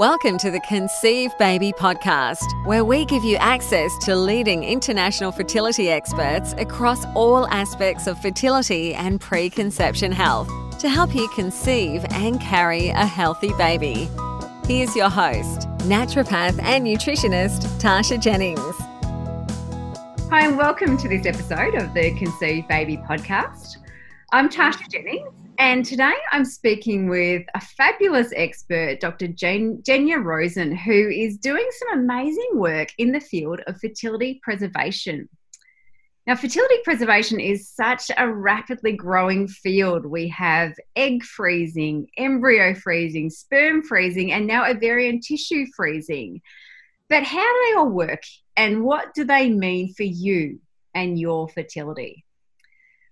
Welcome to the Conceive Baby podcast, where we give you access to leading international fertility experts across all aspects of fertility and preconception health to help you conceive and carry a healthy baby. Here's your host, naturopath and nutritionist Tasha Jennings. Hi, and welcome to this episode of the Conceive Baby podcast. I'm Tasha Jennings, and today I'm speaking with a fabulous expert, Dr. Jen- Genia Rozen, who is doing some amazing work in the field of fertility preservation. Now, fertility preservation is such a rapidly growing field. We have egg freezing, embryo freezing, sperm freezing, and now ovarian tissue freezing. But how do they all work, and what do they mean for you and your fertility?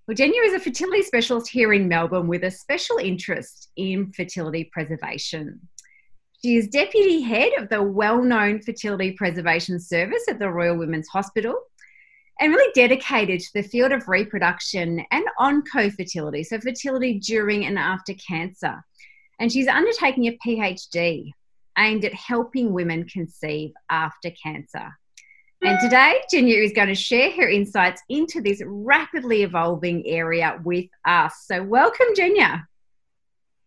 Well, Genia is a fertility specialist here in Melbourne with a special interest in fertility preservation. She is deputy head of the well known fertility preservation service at the Royal Women's Hospital and really dedicated to the field of reproduction and onco fertility, so fertility during and after cancer. And she's undertaking a PhD aimed at helping women conceive after cancer. And today, Genia is going to share her insights into this rapidly evolving area with us. So, welcome, Genia.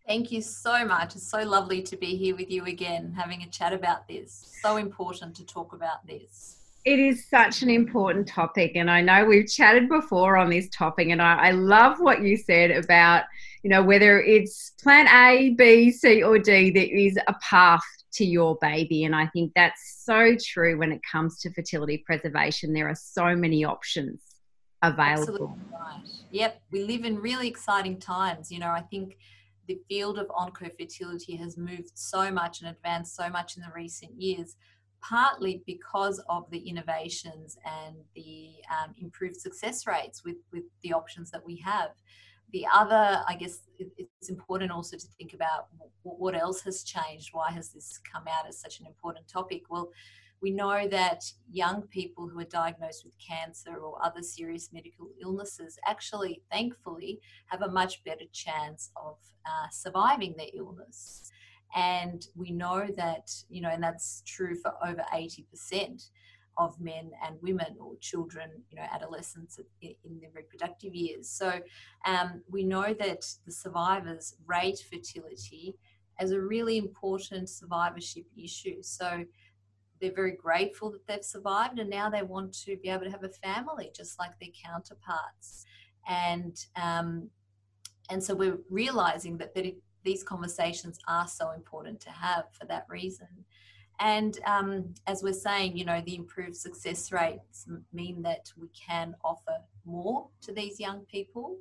Thank you so much. It's so lovely to be here with you again, having a chat about this. So important to talk about this. It is such an important topic, and I know we've chatted before on this topic, and I, I love what you said about, you know, whether it's plan A, B, C, or D, there is a path to your baby. And I think that's so true when it comes to fertility preservation. There are so many options available. Absolutely Right. Yep, we live in really exciting times. You know, I think the field of oncofertility has moved so much and advanced so much in the recent years, partly because of the innovations and the um, improved success rates with, with the options that we have the other, I guess, it's important also to think about what else has changed. Why has this come out as such an important topic? Well, we know that young people who are diagnosed with cancer or other serious medical illnesses actually, thankfully, have a much better chance of uh, surviving their illness. And we know that, you know, and that's true for over 80% of men and women or children, you know, adolescents in their reproductive years. So um, we know that the survivors rate fertility as a really important survivorship issue. So they're very grateful that they've survived and now they want to be able to have a family just like their counterparts. And um, and so we're realizing that, that it, these conversations are so important to have for that reason. And um, as we're saying, you know, the improved success rates mean that we can offer more to these young people.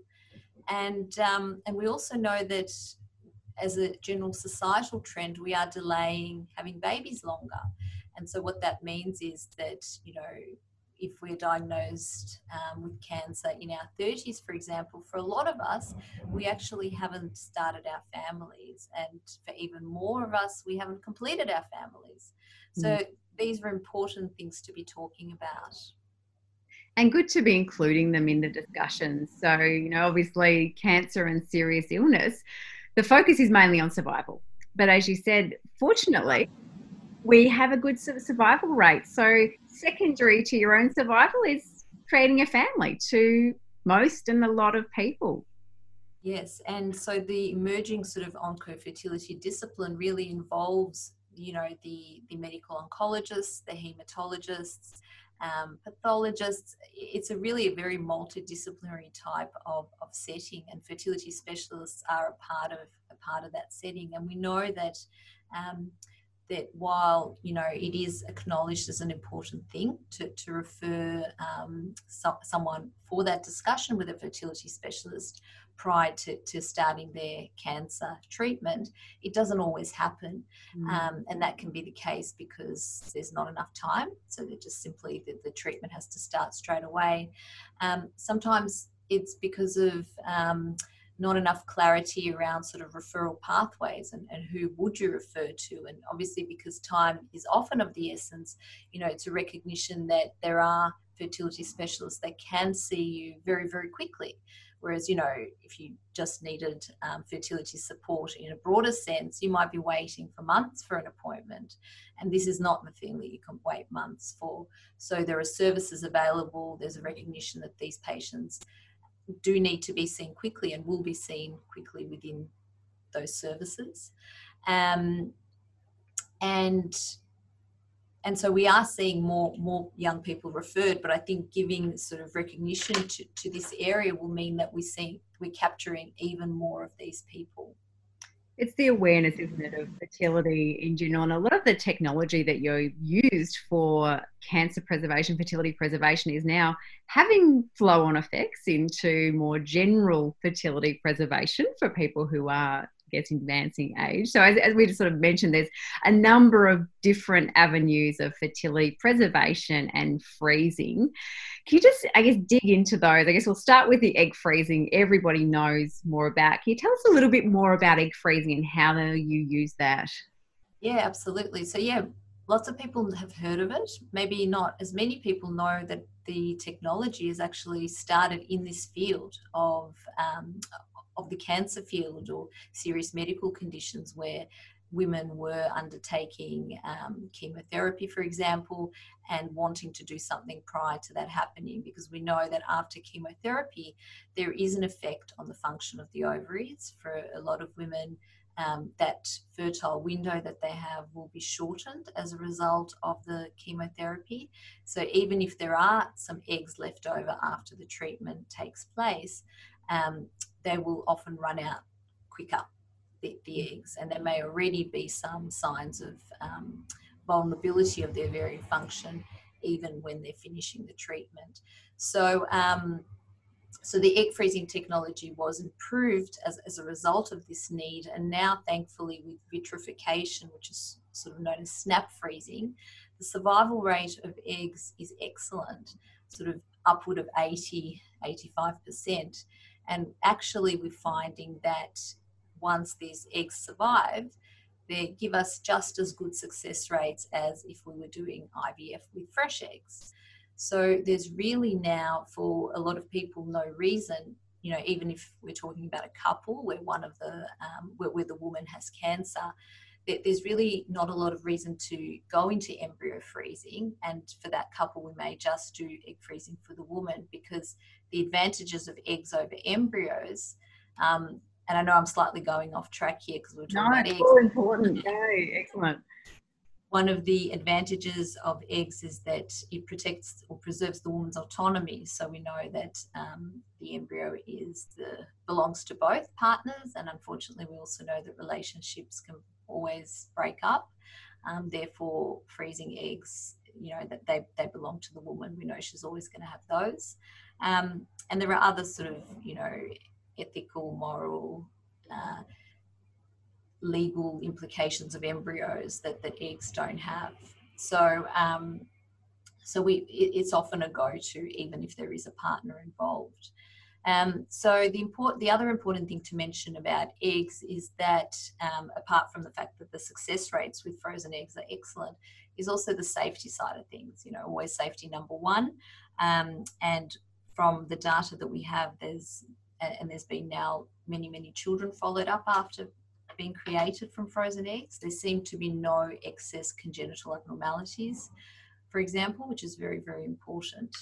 And, um, and we also know that as a general societal trend, we are delaying having babies longer. And so what that means is that, you know, if we're diagnosed um, with cancer in our 30s, for example, for a lot of us, we actually haven't started our families. And for even more of us, we haven't completed our families. So mm. these are important things to be talking about. And good to be including them in the discussion. So, you know, obviously, cancer and serious illness, the focus is mainly on survival. But as you said, fortunately, we have a good survival rate. So, secondary to your own survival is creating a family to most and a lot of people. Yes, and so the emerging sort of oncofertility discipline really involves, you know, the the medical oncologists, the hematologists, um, pathologists. It's a really a very multidisciplinary type of, of setting, and fertility specialists are a part of a part of that setting. And we know that um, that while you know it is acknowledged as an important thing to, to refer um, so, someone for that discussion with a fertility specialist prior to, to starting their cancer treatment, it doesn't always happen. Mm. Um, and that can be the case because there's not enough time. So that just simply the, the treatment has to start straight away. Um, sometimes it's because of um, not enough clarity around sort of referral pathways and, and who would you refer to and obviously because time is often of the essence you know it's a recognition that there are fertility specialists that can see you very very quickly Whereas, you know, if you just needed um, fertility support in a broader sense, you might be waiting for months for an appointment. And this is not the thing that you can wait months for. So there are services available, there's a recognition that these patients do need to be seen quickly and will be seen quickly within those services. Um, and and so we are seeing more more young people referred but i think giving sort of recognition to, to this area will mean that we see we're capturing even more of these people it's the awareness isn't it of fertility in general and a lot of the technology that you used for cancer preservation fertility preservation is now having flow on effects into more general fertility preservation for people who are gets advancing age. So, as, as we just sort of mentioned, there's a number of different avenues of fertility preservation and freezing. Can you just, I guess, dig into those? I guess we'll start with the egg freezing. Everybody knows more about. Can you tell us a little bit more about egg freezing and how you use that? Yeah, absolutely. So, yeah, lots of people have heard of it. Maybe not as many people know that the technology is actually started in this field of um, of the cancer field or serious medical conditions where women were undertaking um, chemotherapy, for example, and wanting to do something prior to that happening because we know that after chemotherapy, there is an effect on the function of the ovaries. For a lot of women, um, that fertile window that they have will be shortened as a result of the chemotherapy. So, even if there are some eggs left over after the treatment takes place, um, they will often run out quicker, the, the, eggs, and there may already be some signs of um, vulnerability of their ovarian function even when they're finishing the treatment. So, um, so the egg freezing technology was improved as, as a result of this need, and now thankfully with vitrification, which is sort of known as snap freezing, the survival rate of eggs is excellent, sort of upward of 80, 85%. And actually, we're finding that once these eggs survive, they give us just as good success rates as if we were doing IVF with fresh eggs. So there's really now, for a lot of people, no reason, you know, even if we're talking about a couple where one of the, um, where, where the woman has cancer, there's really not a lot of reason to go into embryo freezing. And for that couple, we may just do egg freezing for the woman because the advantages of eggs over embryos. Um, and I know I'm slightly going off track here because we're talking no, about eggs. No, important. Yay, excellent. One of the advantages of eggs is that it protects or preserves the woman's autonomy. So we know that um, the embryo is the belongs to both partners, and unfortunately, we also know that relationships can always break up. Um, therefore, freezing eggs, you know, that they, they belong to the woman. We know she's always going to have those. Um, and there are other sort of, you know, ethical, moral, uh, legal implications of embryos that, that eggs don't have. So, um, so we, it, it's often a go-to, even if there is a partner involved. Um, so the import, the other important thing to mention about eggs is that um, apart from the fact that the success rates with frozen eggs are excellent, is also the safety side of things. You know, always safety number one. Um, and from the data that we have, there's and there's been now many many children followed up after being created from frozen eggs. There seem to be no excess congenital abnormalities, for example, which is very very important.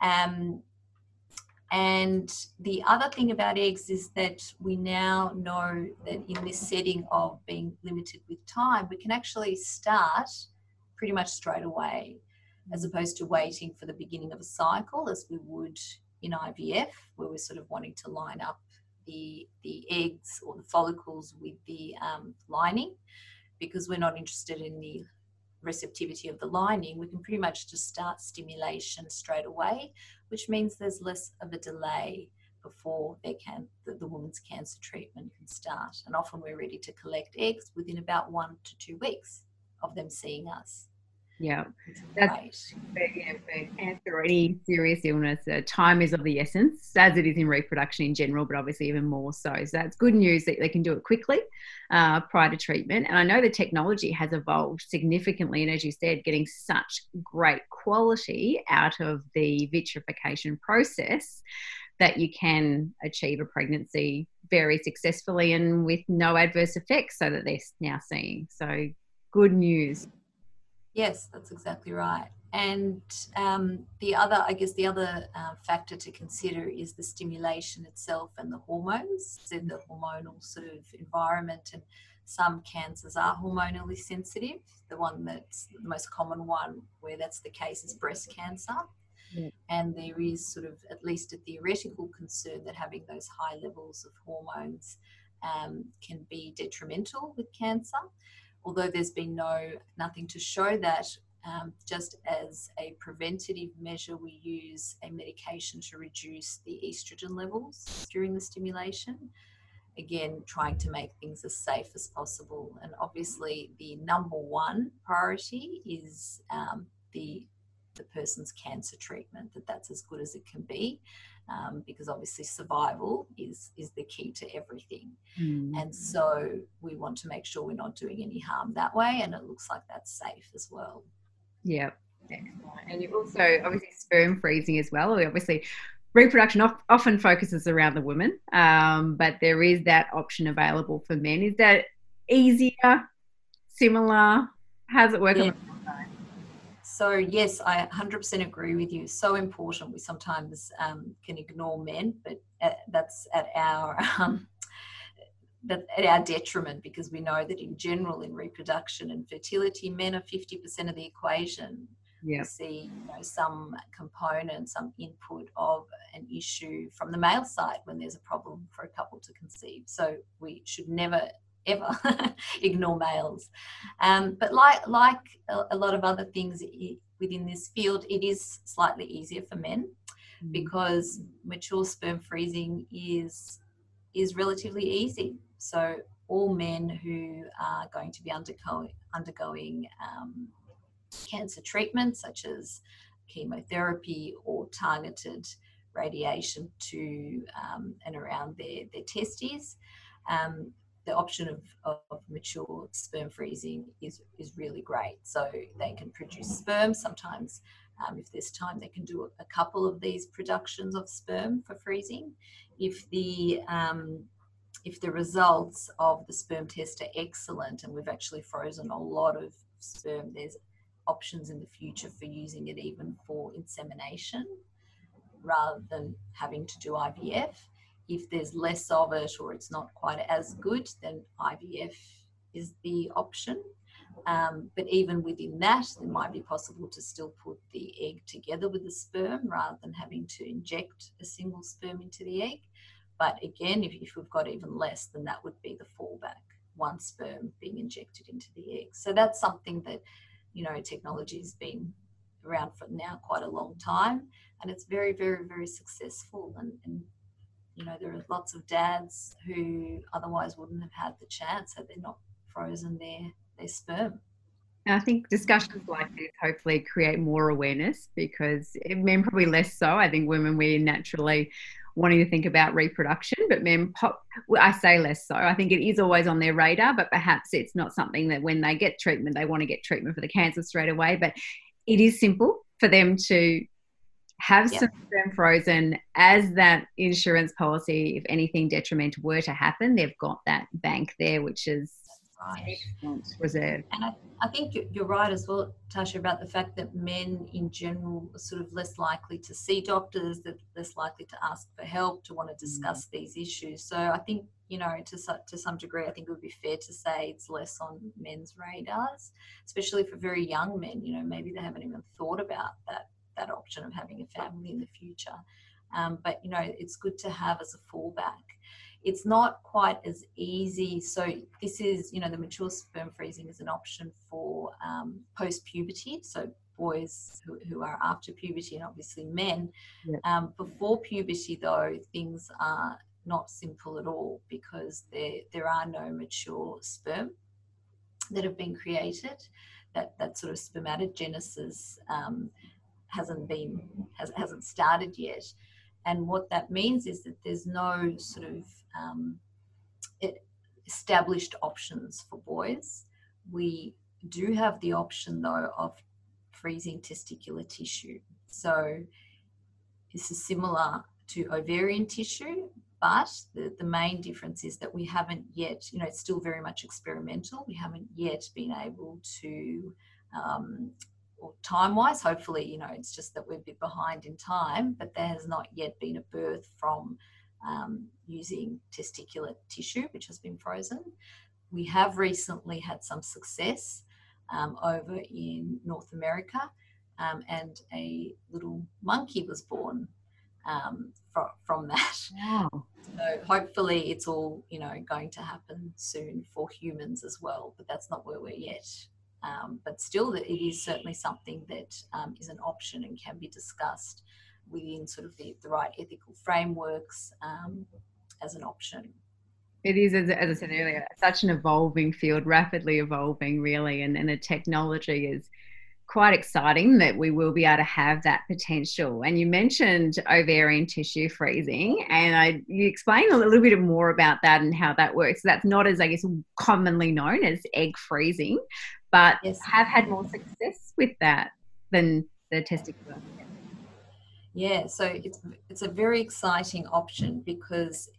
Um, and the other thing about eggs is that we now know that in this setting of being limited with time, we can actually start pretty much straight away, as opposed to waiting for the beginning of a cycle as we would in IVF, where we're sort of wanting to line up the, the eggs or the follicles with the um, lining because we're not interested in the receptivity of the lining, we can pretty much just start stimulation straight away, which means there's less of a delay before they can the, the woman's cancer treatment can start. And often we're ready to collect eggs within about one to two weeks of them seeing us. Yeah, that's right. yeah, for cancer or any serious illness, uh, time is of the essence, as it is in reproduction in general, but obviously even more so. So that's good news that they can do it quickly uh, prior to treatment. And I know the technology has evolved significantly, and as you said, getting such great quality out of the vitrification process that you can achieve a pregnancy very successfully and with no adverse effects, so that they're now seeing. So, good news. Yes, that's exactly right. And um, the other, I guess, the other uh, factor to consider is the stimulation itself and the hormones, so the hormonal sort of environment. And some cancers are hormonally sensitive. The one that's the most common one where that's the case is breast cancer. Yeah. And there is sort of at least a theoretical concern that having those high levels of hormones um, can be detrimental with cancer. Although there's been no nothing to show that um, just as a preventative measure, we use a medication to reduce the estrogen levels during the stimulation. Again, trying to make things as safe as possible. And obviously, the number one priority is um, the the person's cancer treatment. That that's as good as it can be, um, because obviously survival is is the key to everything. Mm. And so we want to make sure we're not doing any harm that way, and it looks like that's safe as well. Yeah. And you also obviously sperm freezing as well. We Obviously, reproduction often focuses around the women, um, but there is that option available for men. Is that easier, similar? How's it work? Yeah. So yes, I 100% agree with you. So important. We sometimes um, can ignore men, but at, that's at our um, but at our detriment because we know that in general in reproduction and fertility men are 50% of the equation yeah. we see you know, some component some input of an issue from the male side when there's a problem for a couple to conceive so we should never ever ignore males um, but like like a, a, lot of other things within this field it is slightly easier for men mm. because mature sperm freezing is is relatively easy so all men who are going to be undergoing, undergoing um, cancer treatment, such as chemotherapy or targeted radiation to um, and around their, their testes, um, the option of, of mature sperm freezing is, is really great. So they can produce sperm. Sometimes, um, if there's time, they can do a, couple of these productions of sperm for freezing. If the um, if the results of the sperm test are excellent and we've actually frozen a lot of sperm, there's options in the future for using it even for insemination rather than having to do IVF. If there's less of it or it's not quite as good, then IVF is the option. Um, but even within that, it might be possible to still put the egg together with the sperm rather than having to inject a single sperm into the egg. But again, if, if we've got even less, then that would be the fallback, one sperm being injected into the egg. So that's something that, you know, technology has been around for now quite a long time. And it's very, very, very successful. And, and you know, there are lots of dads who otherwise wouldn't have had the chance had they not frozen their, their sperm. I think discussions like this hopefully create more awareness because men probably less so. I think women we naturally wanting to think about reproduction, but men pop, I say less so. I think it is always on their radar, but perhaps it's not something that when they get treatment, they want to get treatment for the cancer straight away. But it is simple for them to have yep. some sperm frozen as that insurance policy. If anything detrimental were to happen, they've got that bank there, which is right. reserve. And I, I think you're right as well, Tasha, about the fact that men in general are sort of less likely to see doctors, they're less likely to ask for help, to want to mm. discuss mm. these issues. So I think, you know, to, to some degree, I think it would be fair to say it's less on men's radars, especially for very young men. You know, maybe they haven't even thought about that that option of having a family in the future. Um, but you know, it's good to have as a fallback it's not quite as easy. So this is, you know, the mature sperm freezing is an option for um, post puberty. So boys who, who, are after puberty and obviously men. Yeah. Um, before puberty, though, things are not simple at all because there there are no mature sperm that have been created. That that sort of spermatogenesis um, hasn't been has, hasn't started yet. And what that means is that there's no sort of um, established options for boys. We do have the option though of freezing testicular tissue. So this is similar to ovarian tissue, but the, the main difference is that we haven't yet, you know, it's still very much experimental. We haven't yet been able to, um, or time wise, hopefully, you know, it's just that we're a bit behind in time, but there has not yet been a birth from um, using testicular tissue, which has been frozen. We have recently had some success um, over in North America, um, and a little monkey was born um, from, from that. Wow. So hopefully it's all you know going to happen soon for humans as well, but that's not where we're yet. Um, but still, it is certainly something that um, is an option and can be discussed within sort of the, the right ethical frameworks um, as an option. It is, as, I said earlier, such an evolving field, rapidly evolving, really, and, and the technology is quite exciting that we will be able to have that potential. And you mentioned ovarian tissue freezing, and I you explained a little bit more about that and how that works. That's not as I guess commonly known as egg freezing, but yes. have had more success with that than the testicular. Yeah, so it's it's a very exciting option because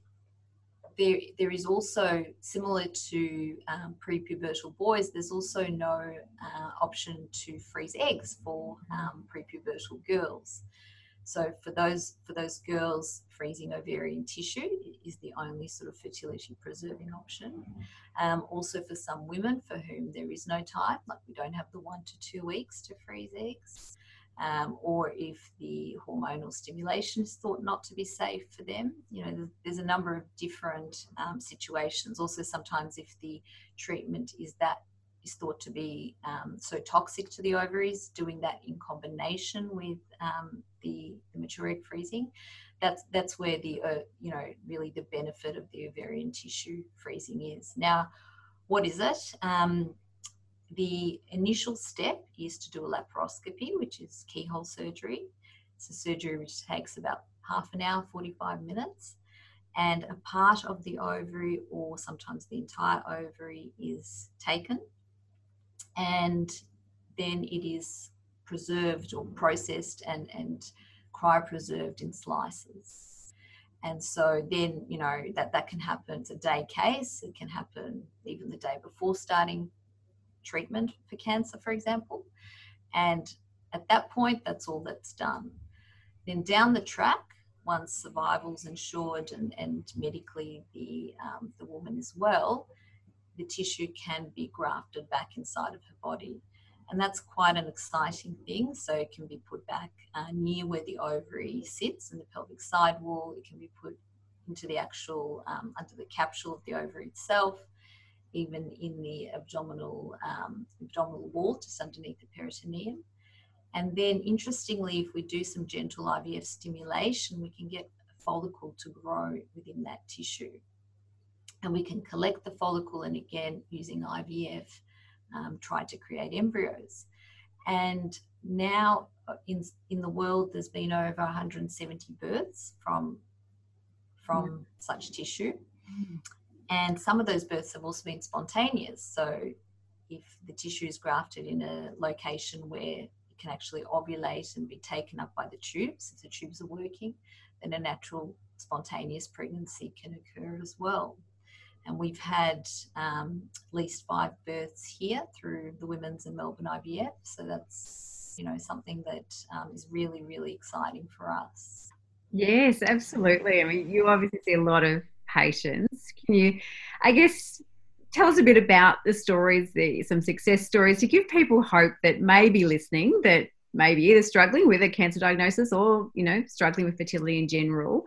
there, there is also, similar to um, prepubertal boys, there's also no uh, option to freeze eggs for um, prepubertal girls. So for those for those girls, freezing ovarian tissue is the only sort of fertility preserving option. Um, also for some women for whom there is no time, like we don't have the one to two weeks to freeze eggs um, or if the hormonal stimulation is thought not to be safe for them. You know, there's a number of different um, situations. Also, sometimes if the treatment is that is thought to be um, so toxic to the ovaries, doing that in combination with um, the, the, mature egg freezing, that's that's where the uh, you know really the benefit of the ovarian tissue freezing is. Now, what is it? Um, the initial step is to do a laparoscopy, which is keyhole surgery. It's a surgery which takes about half an hour, 45 minutes. And a part of the ovary, or sometimes the entire ovary, is taken. And then it is preserved or processed and, and cryopreserved in slices. And so then, you know, that, that can happen. It's a day case. It can happen even the day before starting treatment for cancer, for example. And at that point, that's all that's done. Then down the track, once survival's ensured and, and medically the, um, the woman is well, the tissue can be grafted back inside of her body. And that's quite an exciting thing. So it can be put back uh, near where the ovary sits in the pelvic side wall. It can be put into the actual, um, under the capsule of the ovary itself even in the abdominal um, abdominal wall, just underneath the peritoneum. And then, interestingly, if we do some gentle IVF stimulation, we can get a follicle to grow within that tissue. And we can collect the follicle and again, using IVF, um, try to create embryos. And now uh, in, in the world, there's been over 170 births from, from mm. such tissue. Mm. And some of those births have also been spontaneous. So if the tissue is grafted in a location where it can actually ovulate and be taken up by the tubes, if the tubes are working, then a natural spontaneous pregnancy can occur as well. And we've had um, at least five births here through the Women's and Melbourne IVF. So that's, you know, something that um, is really, really exciting for us. Yes, absolutely. I mean, you obviously see a lot of patients. Can you, I guess, tell us a bit about the stories, the, some success stories to give people hope that may be listening that maybe either struggling with a cancer diagnosis or, you know, struggling with fertility in general.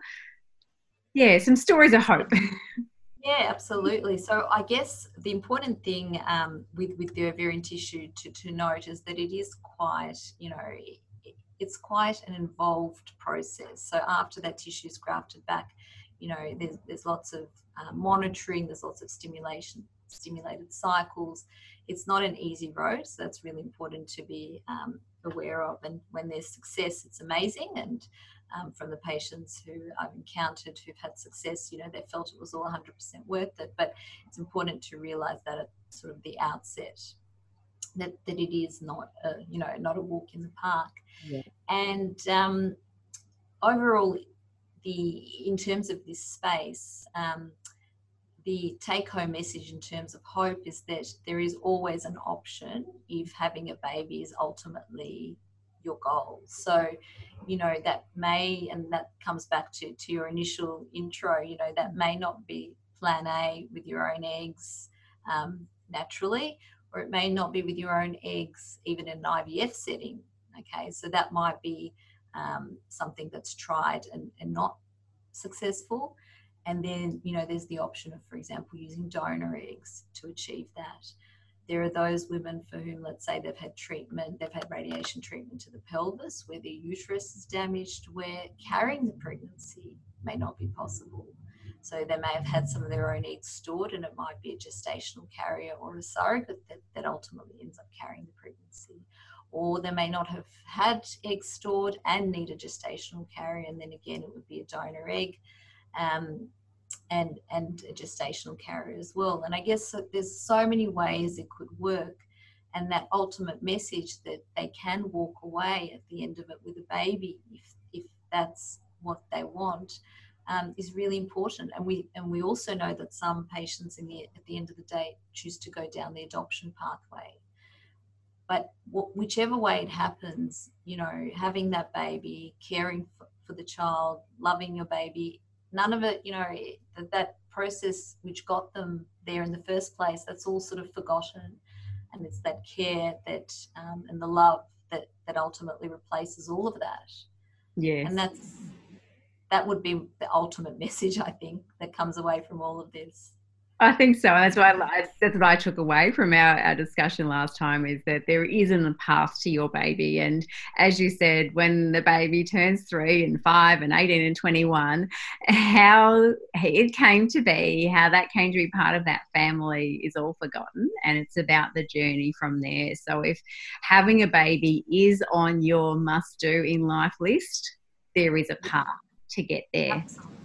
Yeah, some stories of hope. Yeah, absolutely. So I guess the important thing um, with with the ovarian tissue to, to note is that it is quite, you know, it's quite an involved process. So after that tissue is grafted back, you know there's, there's lots of uh, monitoring there's lots of stimulation stimulated cycles it's not an easy road so that's really important to be um, aware of and when there's success it's amazing and um, from the patients who I've encountered who've had success, you know, they felt it was all 100% worth it. But it's important to realize that at sort of the outset, that, that it is not, a, you know, not a walk in the park. Yeah. And um, overall, the in terms of this space, um, the take home message in terms of hope is that there is always an option if having a baby is ultimately your goal. So, you know, that may, and that comes back to, to your initial intro, you know, that may not be plan A with your own eggs um, naturally, or it may not be with your own eggs even in an IVF setting. Okay, so that might be um, something that's tried and, and not successful. And then, you know, there's the option of, for example, using donor eggs to achieve that. There are those women for whom, let's say, they've had treatment, they've had radiation treatment to the pelvis where the uterus is damaged, where carrying the pregnancy may not be possible. So they may have had some of their own eggs stored, and it might be a gestational carrier or a surrogate that, that ultimately ends up carrying the pregnancy. Or they may not have had eggs stored and need a gestational carrier, and then again, it would be a donor egg. Um, and and a gestational carrier as well. And I guess there's so many ways it could work, and that ultimate message that they can walk away at the end of it with a baby if if that's what they want. Um, is really important, and we and we also know that some patients in the at the end of the day choose to go down the adoption pathway. But whichever way it happens, you know, having that baby, caring for, for the child, loving your baby none of it, you know, that, that process which got them there in the first place, that's all sort of forgotten. And it's that care that um, and the love that that ultimately replaces all of that. Yeah. And that's that would be the ultimate message I think that comes away from all of this. I think so. That's what I, that's what I took away from our, our discussion last time is that there isn't a path to your baby. And as you said, when the baby turns three and five and 18 and 21, how it came to be, how that came to be part of that family is all forgotten. And it's about the journey from there. So if having a baby is on your must do in life list, there is a path to get there. Absolutely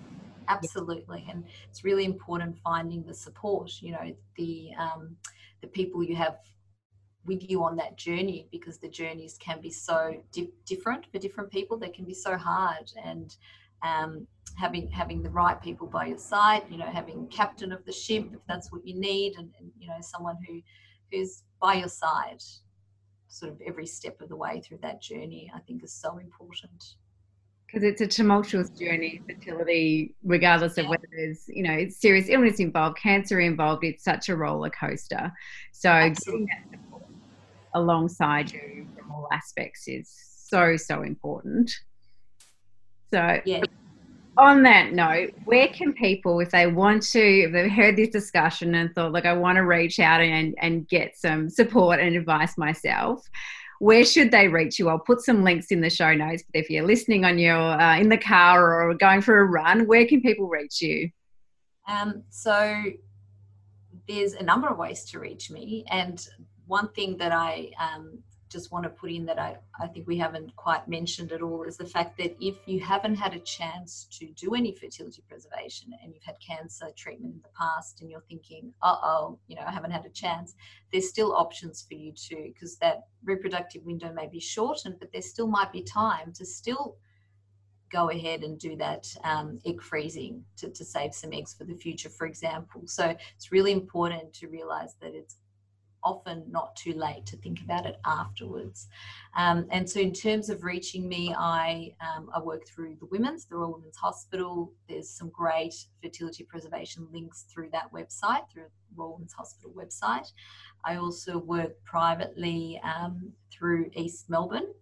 absolutely and it's really important finding the support you know the um, the people you have with you on that journey because the journeys can be so di- different for different people they can be so hard and um, having having the right people by your side you know having captain of the ship if that's what you need and, and you know someone who who's by your side sort of every step of the way through that journey i think is so important because it's a tumultuous journey fertility regardless of whether there's you know serious illness involved cancer involved it's such a roller coaster so Absolutely. getting that support alongside you from all aspects is so so important so yeah. on that note where can people if they want to if they've heard this discussion and thought like i want to reach out and and get some support and advice myself where should they reach you? I'll put some links in the show notes. But if you're listening on your uh, in the car or going for a run, where can people reach you? Um, so there's a number of ways to reach me, and one thing that I um, just want to put in that I, I think we haven't quite mentioned at all is the fact that if you haven't had a chance to do any fertility preservation and you've had cancer treatment in the past and you're thinking, uh oh, you know, I haven't had a chance, there's still options for you too, because that reproductive window may be shortened, but there still might be time to still go ahead and do that um, egg freezing to, to save some eggs for the future, for example. So it's really important to realize that it's often not too late to think about it afterwards. Um, and so, in terms of reaching me, I, um, I work through the Women's, the Royal Women's Hospital. There's some great fertility preservation links through that website, through the Royal Women's Hospital website. I also work privately um, through East Melbourne,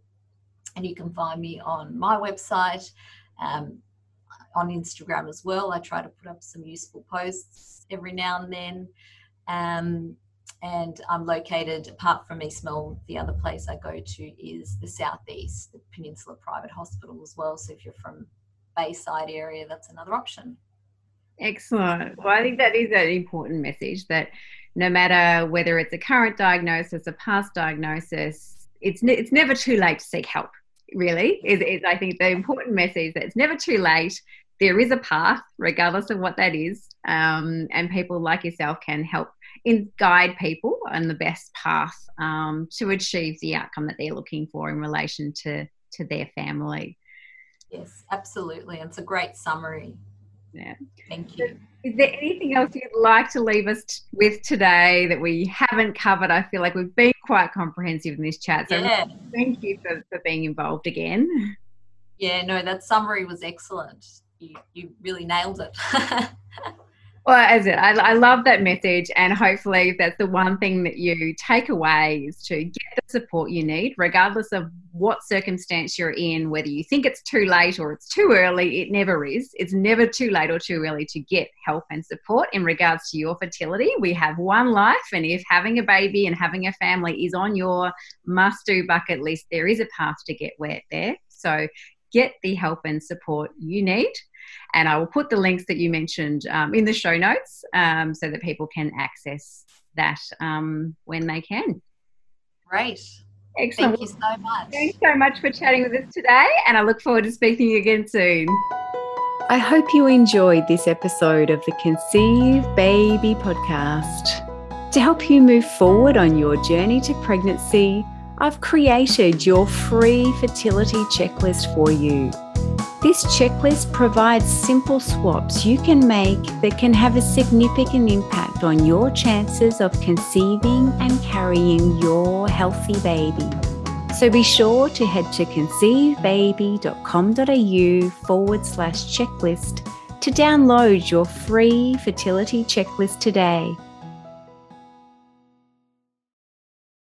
and you can find me on my website. Um, on Instagram as well. I try to put up some useful posts every now and then. Um, and I'm located apart from East Melbourne. The other place I go to is the southeast, the Peninsula Private Hospital as well. So if you're from Bayside area, that's another option. Excellent. Well, I think that is an important message that no matter whether it's a current diagnosis, a past diagnosis, it's ne- it's never too late to seek help. Really, is, is I think the important message that it's never too late. There is a path, regardless of what that is, um, and people like yourself can help in guide people on the best path um, to achieve the outcome that they're looking for in relation to to their family. Yes, absolutely. It's a great summary. Yeah. Thank you. Is there anything else you'd like to leave us with today that we haven't covered? I feel like we've been quite comprehensive in this chat. So yeah. thank you for, for being involved again. Yeah, no, that summary was excellent. You, you really nailed it. Well, as it, I, I love that message, and hopefully that's the one thing that you take away is to get the support you need, regardless of what circumstance you're in. Whether you think it's too late or it's too early, it never is. It's never too late or too early to get help and support in regards to your fertility. We have one life, and if having a baby and having a family is on your must-do bucket list, there is a path to get where there. So get the help and support you need. And I will put the links that you mentioned um, in the show notes um, so that people can access that um, when they can. Great. Excellent. Thank you so much. Thanks so much for chatting with us today, and I look forward to speaking again soon. I hope you enjoyed this episode of the Conceive Baby podcast. To help you move forward on your journey to pregnancy, I've created your free fertility checklist for you. This checklist provides simple swaps you can make that can have a significant impact on your chances of conceiving and carrying your healthy baby. So be sure to head to conceivebaby.com.au forward slash checklist to download your free fertility checklist today